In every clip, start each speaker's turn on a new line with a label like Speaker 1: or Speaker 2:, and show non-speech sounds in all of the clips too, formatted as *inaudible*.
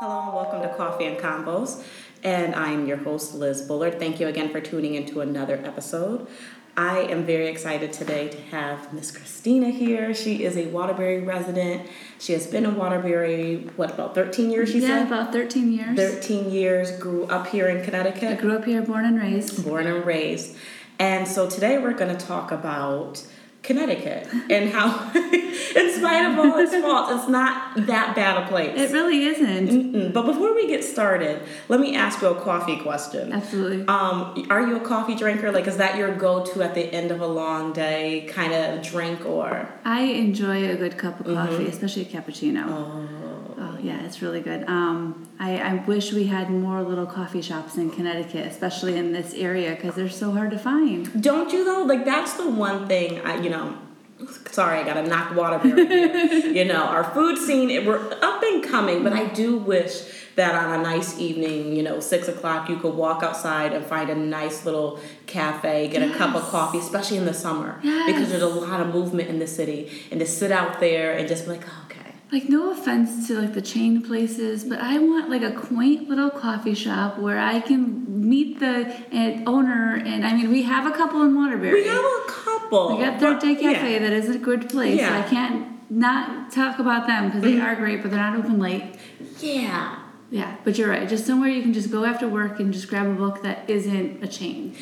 Speaker 1: Hello and welcome to Coffee and Combos. And I'm your host, Liz Bullard. Thank you again for tuning into another episode. I am very excited today to have Miss Christina here. She is a Waterbury resident. She has been in Waterbury, what, about 13 years, she
Speaker 2: yeah,
Speaker 1: said?
Speaker 2: about 13 years.
Speaker 1: 13 years, grew up here in
Speaker 2: I
Speaker 1: Connecticut,
Speaker 2: grew up here, born and raised.
Speaker 1: born and raised. And so today we're going to talk about Connecticut and how, *laughs* in spite of all its faults, it's not that bad a place.
Speaker 2: It really isn't.
Speaker 1: Mm-mm. But before we get started, let me ask you a coffee question.
Speaker 2: Absolutely.
Speaker 1: Um, are you a coffee drinker? Like, is that your go-to at the end of a long day kind of drink, or?
Speaker 2: I enjoy a good cup of coffee, especially a cappuccino.
Speaker 1: Oh,
Speaker 2: Oh, yeah, it's really good. Um, I, I wish we had more little coffee shops in Connecticut, especially in this area, because they're so hard to find.
Speaker 1: don't you though? Like, that's the one thing I, you know. Sorry, I gotta knock water *laughs* you know, our food scene, it, we're up and coming, but I do wish that on a nice evening, you know, six o'clock, you could walk outside and find a nice little cafe, get a cup of coffee, especially in the summer,
Speaker 2: Yes.
Speaker 1: because there's a lot of movement in the city, and to sit out there and just be like, oh, okay.
Speaker 2: Like, no offense to like the chain places, but I want like a quaint little coffee shop where I can meet the uh, owner. And I mean, we have a couple in Waterbury.
Speaker 1: We have a couple.
Speaker 2: We got Third Day
Speaker 1: but- yeah.
Speaker 2: Cafe that is a good place.
Speaker 1: Yeah.
Speaker 2: I can't not talk about them because they are great, but they're not open late.
Speaker 1: Yeah.
Speaker 2: Yeah, but you're right. Just somewhere you can just go after work and just grab a book that isn't a chain.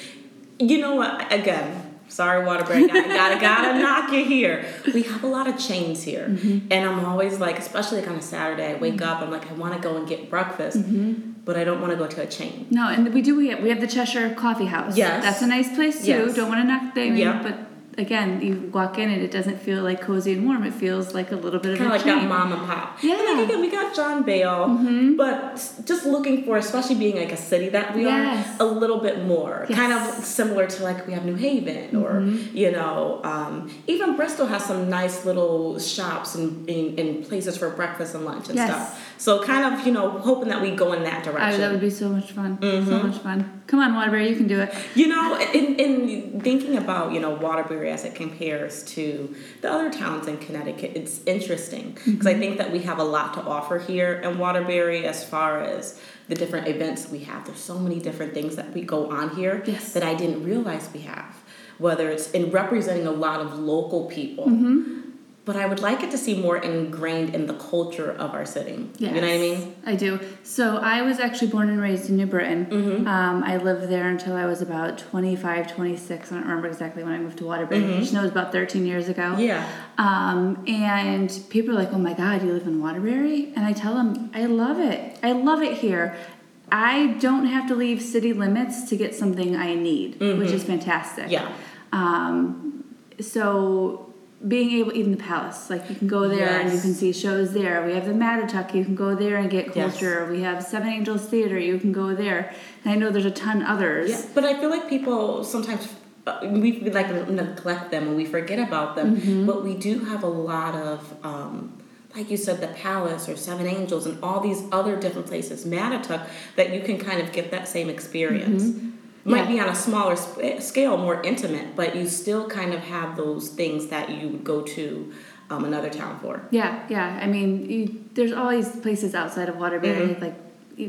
Speaker 1: You know what? Again, sorry, Waterbury. Gotta, gotta, gotta knock you here. We have a lot of chains here.
Speaker 2: Mm-hmm.
Speaker 1: And I'm always like, especially like on a Saturday, I wake up, I'm like, I wanna go and get breakfast,
Speaker 2: Mm-hmm.
Speaker 1: but I don't wanna go to a chain.
Speaker 2: No, and we do. We have, we have the Cheshire Coffee House.
Speaker 1: Yes.
Speaker 2: that's a nice place too.
Speaker 1: Yes.
Speaker 2: Don't want to knock the. I
Speaker 1: Yeah.
Speaker 2: but again, you walk in and it doesn't feel like cozy and warm. It feels like a little bit of
Speaker 1: Kind of like
Speaker 2: chain.
Speaker 1: that mom and pop.
Speaker 2: Yeah. Mm-hmm.
Speaker 1: And like again, we got John Bale, but just looking for, especially being like a city that we
Speaker 2: Yes.
Speaker 1: are, a little bit more.
Speaker 2: Yes.
Speaker 1: Kind of similar to like we have New Haven or,
Speaker 2: Mm-hmm.
Speaker 1: you know, um, even Bristol has some nice little shops and, and, and places for breakfast and lunch and
Speaker 2: Yes.
Speaker 1: stuff. So kind of, you know, hoping that we go in that
Speaker 2: I,
Speaker 1: direction.
Speaker 2: that would be so much fun.
Speaker 1: Mm-hmm.
Speaker 2: So much fun. Come on, Waterbury, you can do it.
Speaker 1: You know, in, in thinking about, you know, Waterbury as it compares to the other towns in Connecticut, it's interesting because I think that we have a lot to offer here in Waterbury as far as the different events we have. There's so many different things that we go on here
Speaker 2: Yes.
Speaker 1: that I didn't realize we have, whether it's in representing a lot of local people.
Speaker 2: Mm-hmm.
Speaker 1: But I would like it to see more ingrained in the culture of our city. You know what I mean?
Speaker 2: I do. So I was actually born and raised in New Britain.
Speaker 1: Mm-hmm.
Speaker 2: Um, I lived there until I was about 25, 26. I don't remember exactly when I moved to Waterbury. I just know it was about 13 years ago.
Speaker 1: Mm-hmm. Yeah.
Speaker 2: Um, and people are like, oh my God, you live in Waterbury? And I tell them, I love it. I love it here. I don't have to leave city limits to get something I need, which is fantastic.
Speaker 1: Mm-hmm. Yeah.
Speaker 2: Um, so being able, even the palace, like you can go there and you can see shows there. We have the Mattatuck, you can go there and get
Speaker 1: Yes.
Speaker 2: culture. We have Seven Angels Theater, you can go there. And I know there's a ton others.
Speaker 1: Yeah, but I feel like people sometimes uh, we like neglect them and we forget about them.
Speaker 2: Mm-hmm.
Speaker 1: But we do have a lot of, um, like you said, the Palace or Seven Angels and all these other different places, Mattatuck, that you can kind of get that same experience. Might
Speaker 2: Mm-hmm. Yeah.
Speaker 1: be on a smaller sp- scale, more intimate, but you still kind of have those things that you would go to um, another town for.
Speaker 2: Yeah, yeah. I mean, you, there's always places outside of Waterbury, like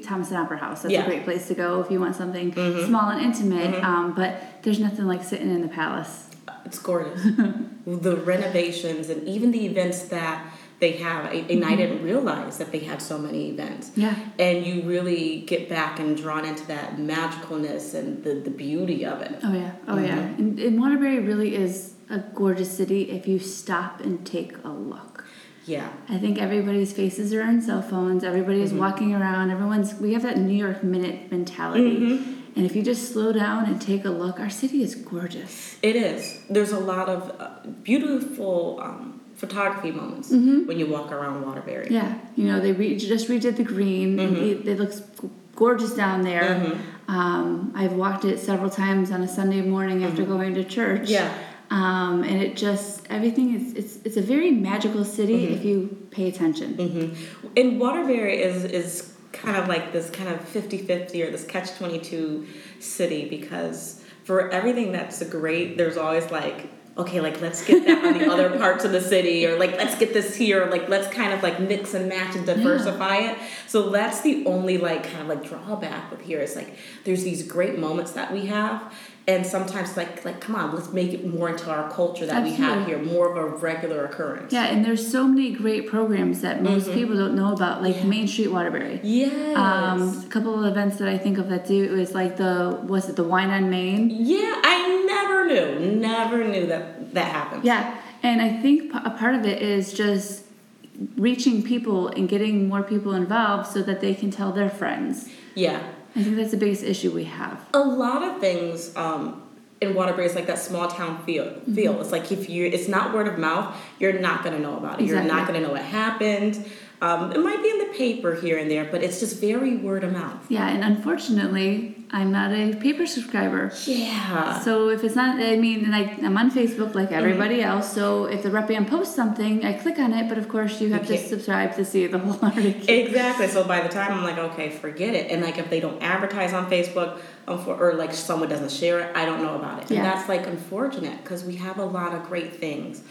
Speaker 2: Thomaston Opera House. That's
Speaker 1: Mm-hmm. Yeah. Mm-hmm.
Speaker 2: a great place to go if you want something small and intimate. Um, but there's nothing like sitting in the palace.
Speaker 1: It's gorgeous. *laughs* the renovations and even the events that they have. And I didn't realize that they had so many events.
Speaker 2: Yeah.
Speaker 1: And you really get back and drawn into that magicalness and the, the beauty of it.
Speaker 2: Oh yeah, oh yeah.
Speaker 1: Mm-hmm.
Speaker 2: And, and Waterbury really is a gorgeous city if you stop and take a look.
Speaker 1: Yeah.
Speaker 2: I think everybody's faces are on cell phones. Everybody
Speaker 1: Mm-hmm.
Speaker 2: is walking around. Everyone's. We have that New York minute mentality.
Speaker 1: Mm-hmm.
Speaker 2: And if you just slow down and take a look, our city is gorgeous.
Speaker 1: It is. There's a lot of uh, beautiful um, photography moments
Speaker 2: Mm-hmm.
Speaker 1: when you walk around Waterbury.
Speaker 2: Yeah, you know they re- just redid the green. and It, it looks gorgeous down there. Um, I've walked it several times on a Sunday morning after going to church.
Speaker 1: Yeah.
Speaker 2: Um, and it just everything is it's it's a very magical city if you pay attention.
Speaker 1: Mm-hmm. And Waterbury is is kind of like this kind of 50-50 or this catch-22 city because for everything that's great, there's always like okay, like let's get that on the other parts of the city, or like let's get this here, like let's kind of like mix and match and diversify it. So that's the only like kind of like drawback with here is like there's these great moments that we have, and sometimes like like come on, let's make it more into our culture that we have here, more of a regular occurrence.
Speaker 2: Yeah, and there's so many great programs that most
Speaker 1: Mm-hmm.
Speaker 2: people don't know about, like Main Street Waterbury.
Speaker 1: Yes.
Speaker 2: Um, a couple of events that I think of that do is like the was it the Wine on Main?
Speaker 1: yeah, I knew, never knew that that happened.
Speaker 2: Yeah, and I think a part of it is just reaching people and getting more people involved so that they can tell their friends.
Speaker 1: Yeah.
Speaker 2: I think that's the biggest issue we have.
Speaker 1: a lot of things um, in Waterbury is like that small town feel.
Speaker 2: Mm-hmm.
Speaker 1: Feel it's like if you, it's not word of mouth, you're not gonna know about it. You're not gonna know what happened. Um, it might be in the paper here and there, but it's just very word of mouth.
Speaker 2: Yeah, and unfortunately, I'm not a paper subscriber.
Speaker 1: Yeah.
Speaker 2: So if it's not, I mean, I, I'm on Facebook like everybody
Speaker 1: Mm-hmm.
Speaker 2: else. So if the Rep-Am posts something, I click on it. But of course, you have to subscribe to see the whole *laughs* article.
Speaker 1: Exactly. So by the time I'm like, okay, forget it. And like if they don't advertise on Facebook, um, for, or like someone doesn't share it, I don't know about it.
Speaker 2: Yeah.
Speaker 1: And that's like unfortunate because we have a lot of great things.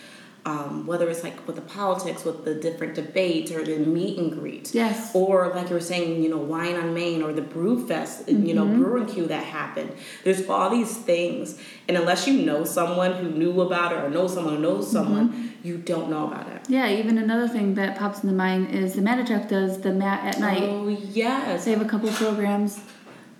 Speaker 1: Um, whether it's like with the politics, with the different debates or the meet and greets.
Speaker 2: Yes.
Speaker 1: Or like you were saying, you know, Wine on Main or the Brew Fest, you know,
Speaker 2: Mm-hmm.
Speaker 1: Brewing Q that happened. There's all these things. And unless you know someone who knew about it or know someone who knows someone,
Speaker 2: Mm-hmm.
Speaker 1: you don't know about it.
Speaker 2: Yeah, even another thing that pops in into mind is the Mattatuck does the mat at night.
Speaker 1: Oh, yes.
Speaker 2: They have a couple programs.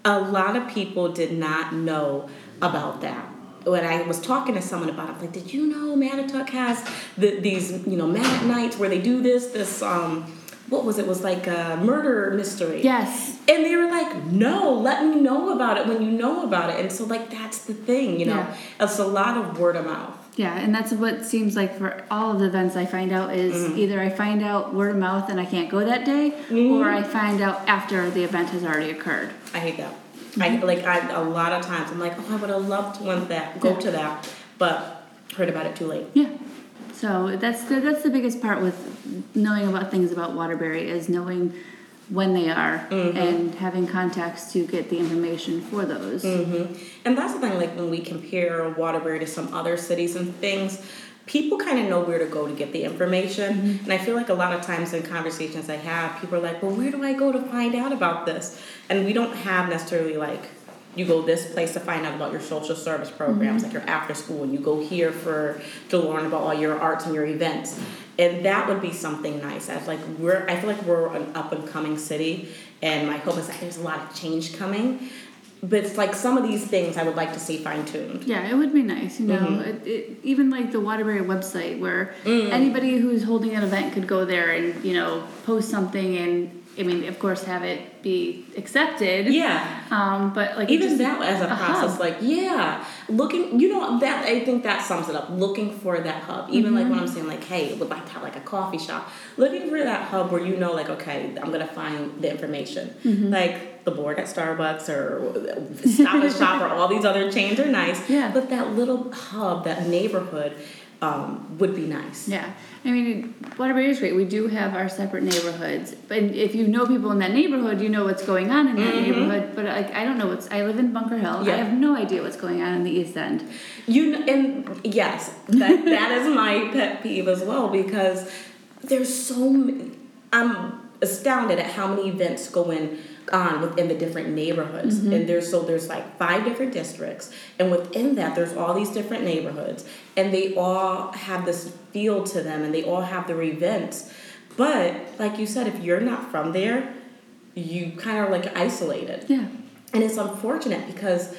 Speaker 1: a lot of people did not know about that. When I was talking to someone about it, I'm like, did you know Mattatuck has the, these, you know, at nights where they do this, this, um, what was it? It was like a murder mystery.
Speaker 2: Yes.
Speaker 1: And they were like, no, let me know about it when you know about it. And so, like, that's the thing, you know,
Speaker 2: Yeah.
Speaker 1: it's a lot of word of mouth.
Speaker 2: Yeah, and that's what seems like for all of the events I find out is
Speaker 1: Mm-hmm.
Speaker 2: either I find out word of mouth and I can't go that day,
Speaker 1: Mm-hmm.
Speaker 2: or I find out after the event has already occurred.
Speaker 1: I hate that. I like I a lot of times I'm like, oh, I would have loved to went that, go
Speaker 2: Yeah.
Speaker 1: to that, but heard about it too late.
Speaker 2: Yeah. So that's the, that's the biggest part with knowing about things about Waterbury is knowing when they are
Speaker 1: Mm-hmm.
Speaker 2: and having contacts to get the information for those.
Speaker 1: hmm And that's the thing, like when we compare Waterbury to some other cities and things, people kind of know where to go to get the information. Mm-hmm. And I feel like a lot of times in conversations I have, people are like, well, where do I go to find out about this? And we don't have necessarily like, you go this place to find out about your social service programs, mm-hmm. like your after school, and you go here for to learn about all your arts and your events. And that would be something nice. As like we're, I feel like we're an up and coming city, and my hope is that there's a lot of change coming. But it's like some of these things I would like to see fine tuned.
Speaker 2: Yeah, it would be nice, you know.
Speaker 1: Mm-hmm.
Speaker 2: It, it, even like the Waterbury website, where
Speaker 1: Mm.
Speaker 2: anybody who's holding an event could go there and you know post something, and I mean, of course, have it be accepted.
Speaker 1: Yeah.
Speaker 2: Um, but like
Speaker 1: Even
Speaker 2: just-
Speaker 1: that as a,
Speaker 2: a
Speaker 1: process,
Speaker 2: hub.
Speaker 1: like yeah, looking, you know, that I think that sums it up. Looking for that hub, even like
Speaker 2: Mm-hmm.
Speaker 1: when I'm saying like, hey, would like to have like a coffee shop. Looking for that hub where you know, like, okay, I'm gonna find the information.
Speaker 2: Mm-hmm.
Speaker 1: Like the board at Starbucks or Stop and Shop or all these other chains are nice.
Speaker 2: Yeah.
Speaker 1: But that little hub, that neighborhood, um, would be nice.
Speaker 2: Yeah, I mean, Waterbury is great. We do have our separate neighborhoods, but if you know people in that neighborhood, you know what's going on in that neighborhood. But like, I don't know what's. I live in Bunker Hill.
Speaker 1: Mm-hmm. Yeah.
Speaker 2: I have no idea what's going on in the East End.
Speaker 1: You kn- and yes, that that is my pet peeve as well because there's so many, I'm astounded at how many events go in on within the different neighborhoods. Mm-hmm. And there's so there's like five different districts and within that there's all these different neighborhoods and they all have this feel to them and they all have their events. But like you said if you're not from there you kind of like isolated.
Speaker 2: Yeah,
Speaker 1: and it's unfortunate because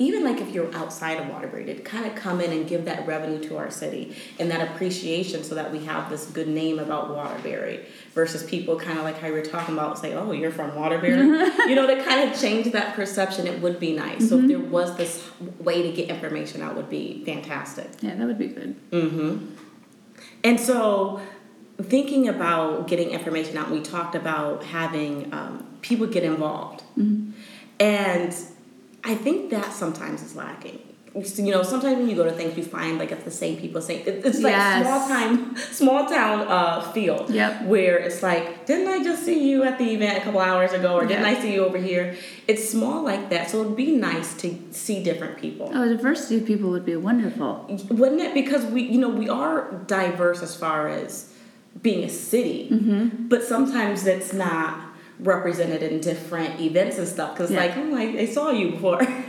Speaker 1: even like if you're outside of Waterbury, to kind of come in and give that revenue to our city and that appreciation so that we have this good name about Waterbury versus people kind of like how you were talking about say, oh, you're from Waterbury. *laughs* you know, to kind of change that perception, it would be nice. So if there was this way to get information out would be fantastic.
Speaker 2: yeah, that would be good.
Speaker 1: Mm-hmm. And so, thinking about getting information out, we talked about having um, people get involved. And I think that sometimes is lacking. you know, sometimes when you go to things, you find like it's the same people saying it's like
Speaker 2: Yes.
Speaker 1: small time, small town uh, feel.
Speaker 2: Yep.
Speaker 1: Where it's like, didn't I just see you at the event a couple hours ago, or didn't
Speaker 2: Yeah.
Speaker 1: I see you over here? It's small like that, so it'd be nice to see different people.
Speaker 2: Oh, diversity of people would be wonderful.
Speaker 1: Wouldn't it? Because we, you know, we are diverse as far as being a city,
Speaker 2: Mm-hmm.
Speaker 1: but sometimes it's not represented in different events and stuff. Because
Speaker 2: Yeah.
Speaker 1: like, oh, I, I saw you before.
Speaker 2: Yeah, *laughs*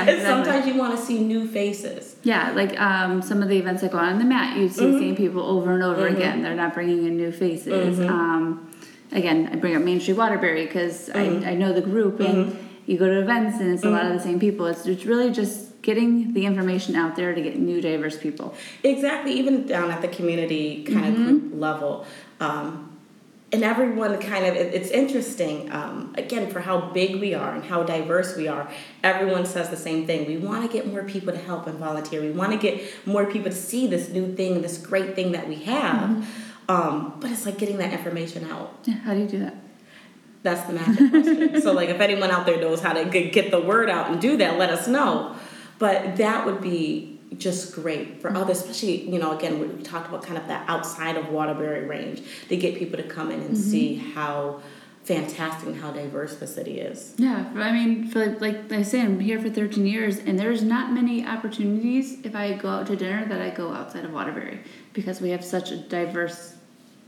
Speaker 1: and
Speaker 2: exactly.
Speaker 1: sometimes you want to see new faces.
Speaker 2: Yeah, like um, some of the events that go on in the mat, you see
Speaker 1: Mm-hmm.
Speaker 2: the same people over and over again. They're not bringing in new faces.
Speaker 1: Mm-hmm.
Speaker 2: Um, again, I bring up Main Street Waterbury because
Speaker 1: Mm-hmm.
Speaker 2: I, I know the group, and you go to events and it's a lot of the same people. It's, it's really just getting the information out there to get new diverse people.
Speaker 1: Exactly, even down at the community kind of group level. Um, and everyone kind of, it, it's interesting, um, again, for how big we are and how diverse we are. Everyone says the same thing. We want to get more people to help and volunteer. We want to get more people to see this new thing, this great thing that we have. Um, but it's like getting that information out.
Speaker 2: Yeah, how do you do that?
Speaker 1: That's the magic question. so, like, if anyone out there knows how to get the word out and do that, let us know. But that would be just great for others, especially, you know, again, we talked about kind of that outside of Waterbury range to get people to come in and see how fantastic and how diverse the city is.
Speaker 2: Yeah, I mean, for like, like I say, I'm here for 13 years, and there's not many opportunities if I go out to dinner that I go outside of Waterbury because we have such a diverse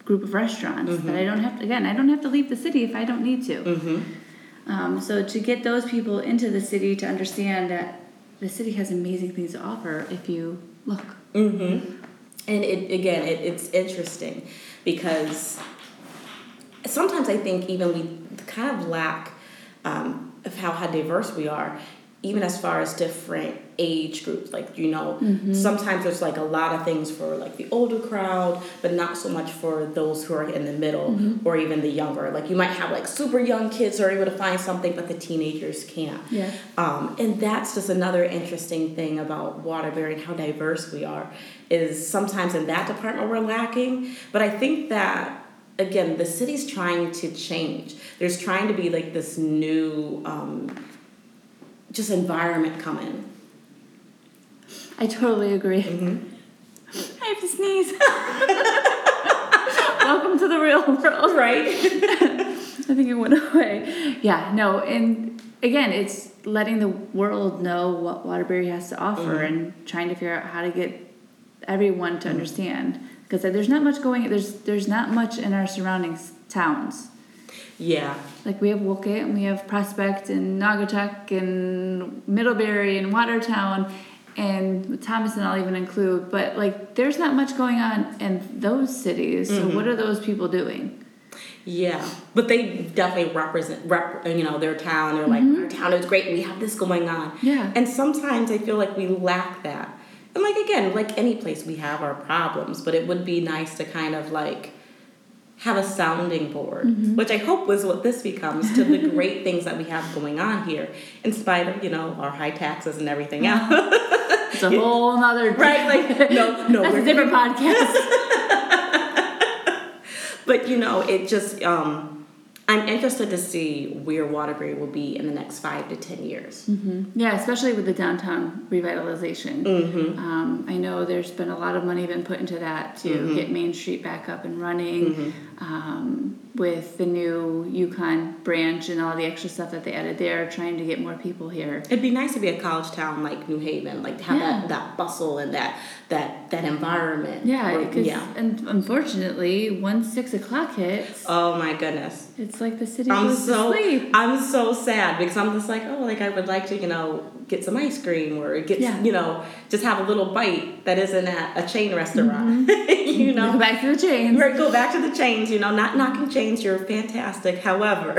Speaker 2: group of restaurants that I don't have to. Again, I don't have to leave the city if I don't need to.
Speaker 1: Mm-hmm.
Speaker 2: Um, so to get those people into the city to understand that the city has amazing things to offer if you look.
Speaker 1: Mm-hmm. And it again, it, it's interesting because sometimes I think even we kind of lack um, of how, how diverse we are, even as far as different age groups. Like you know, sometimes there's like a lot of things for like the older crowd, but not so much for those who are in the middle or even the younger. Like you might have like super young kids who are able to find something, but the teenagers can't.
Speaker 2: Yeah.
Speaker 1: Um, and that's just another interesting thing about Waterbury and how diverse we are. Is sometimes in that department we're lacking, but I think that again the city's trying to change. There's trying to be like this new um, just environment coming.
Speaker 2: I totally agree.
Speaker 1: Mm-hmm.
Speaker 2: I have to sneeze. *laughs* Welcome to the real world.
Speaker 1: Right. *laughs*
Speaker 2: I think it went away. Yeah, no, and again, it's letting the world know what Waterbury has to offer
Speaker 1: Mm-hmm.
Speaker 2: and trying to figure out how to get everyone to understand. Because there's not much going. There's there's not much in our surroundings towns.
Speaker 1: Yeah.
Speaker 2: Like we have Wolcott and we have Prospect and Naugatuck and Middlebury and Watertown and Thomaston I'll even include. But like there's not much going on in those cities.
Speaker 1: Mm-hmm.
Speaker 2: So what are those people doing?
Speaker 1: Yeah, but they definitely represent, rep, you know, their town. They're like, our town is great. We have this going on.
Speaker 2: Yeah.
Speaker 1: And sometimes I feel like we lack that. And like again, like any place, we have our problems, but it would be nice to kind of like have a sounding board, which I hope was what this becomes to the *laughs* great things that we have going on here, in spite of you know our high taxes and everything else. *laughs*
Speaker 2: It's a whole other
Speaker 1: right? Like no, *laughs* no,
Speaker 2: That's
Speaker 1: we're
Speaker 2: a different podcast.
Speaker 1: But you know, it just um, I'm interested to see where Waterbury will be in the next five to ten years.
Speaker 2: Yeah, especially with the downtown revitalization.
Speaker 1: Mm-hmm.
Speaker 2: Um, I know there's been a lot of money been put into that to
Speaker 1: Mm-hmm.
Speaker 2: get Main Street back up and running. Um, with the new UConn branch and all the extra stuff that they added there, trying to get more people here.
Speaker 1: It'd be nice to be a college town like New Haven, like to have
Speaker 2: Yeah.
Speaker 1: that, that bustle and that that that environment.
Speaker 2: Yeah,
Speaker 1: yeah.
Speaker 2: and unfortunately, once six o'clock hits,
Speaker 1: Oh my goodness.
Speaker 2: it's like the city
Speaker 1: I'm
Speaker 2: goes
Speaker 1: so
Speaker 2: to sleep.
Speaker 1: I'm so sad because I'm just like oh like I would like to you know get some ice cream or get
Speaker 2: Yeah.
Speaker 1: you know just have a little bite that isn't at a chain restaurant *laughs* you know
Speaker 2: Go back to the chains.
Speaker 1: Go back to the chains, you know, not knocking chains, you're fantastic. However,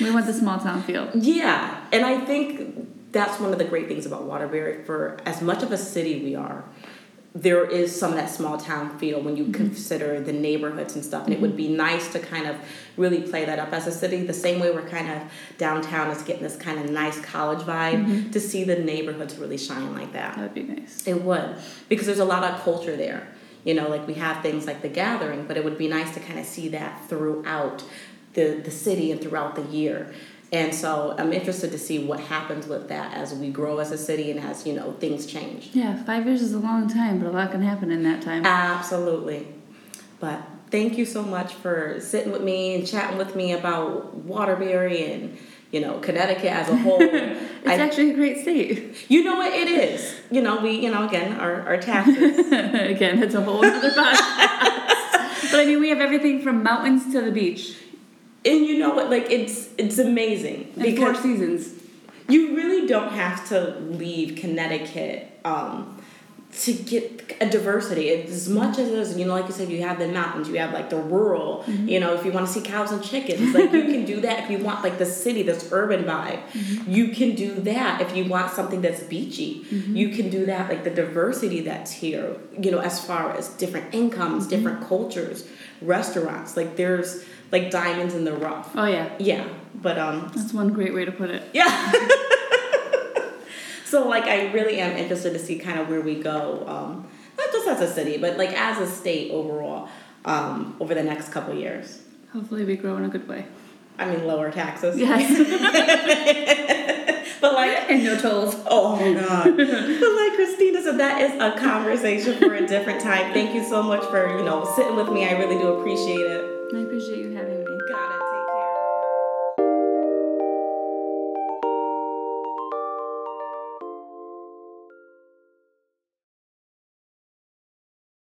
Speaker 2: We want the *laughs* small town feel.
Speaker 1: yeah, and I think that's one of the great things about Waterbury. For as much of a city we are, there is some of that small town feel when you mm-hmm. consider the neighborhoods and stuff. And it would be mm-hmm. nice to kind of really play that up as a city, the same way we're kind of downtown is getting this kind of nice college vibe, mm-hmm. to see the neighborhoods really shine like that.
Speaker 2: That would be nice.
Speaker 1: It would, because there's a lot of culture there. You know, like we have things like the gathering, but it would be nice to kind of see that throughout the, the city and throughout the year. And so I'm interested to see what happens with that as we grow as a city and as, you know, things change.
Speaker 2: Yeah, five years is a long time, but a lot can happen in that time.
Speaker 1: Absolutely. But thank you so much for sitting with me and chatting with me about Waterbury and, you know, Connecticut as a *laughs* whole.
Speaker 2: it's
Speaker 1: I-
Speaker 2: actually a great state.
Speaker 1: you know what it is. You know, we, you know, again, our, our taxes. *laughs*
Speaker 2: Again, it's a whole other podcast. but I mean, we have everything from mountains to the beach
Speaker 1: and you know what, like it's it's amazing
Speaker 2: and four
Speaker 1: because
Speaker 2: seasons.
Speaker 1: you really don't have to leave Connecticut um, to get a diversity. As much as it is, you know, like you said, you have the mountains, you have like the rural. Mm-hmm. You know, if you want to see cows and chickens, like you can do that. If you want like the city, this urban vibe, mm-hmm. you can do that. If you want something that's beachy, mm-hmm. you can do that. Like the diversity that's here, you know, as far as different incomes, different cultures, restaurants. Like there's like diamonds in the rough.
Speaker 2: Oh yeah,
Speaker 1: Yeah, but um,
Speaker 2: that's one great way to put it.
Speaker 1: yeah. *laughs* so like I really am interested to see kind of where we go, um, not just as a city, but like as a state overall, um, over the next couple years.
Speaker 2: Hopefully, we grow in a good way.
Speaker 1: I mean, lower taxes.
Speaker 2: Yes, *laughs*
Speaker 1: But like,
Speaker 2: and no tolls.
Speaker 1: oh my god. *laughs* but like Christina said, that is a conversation for a different time. Thank you so much for you know sitting with me. I really do appreciate it.
Speaker 2: I appreciate you having me.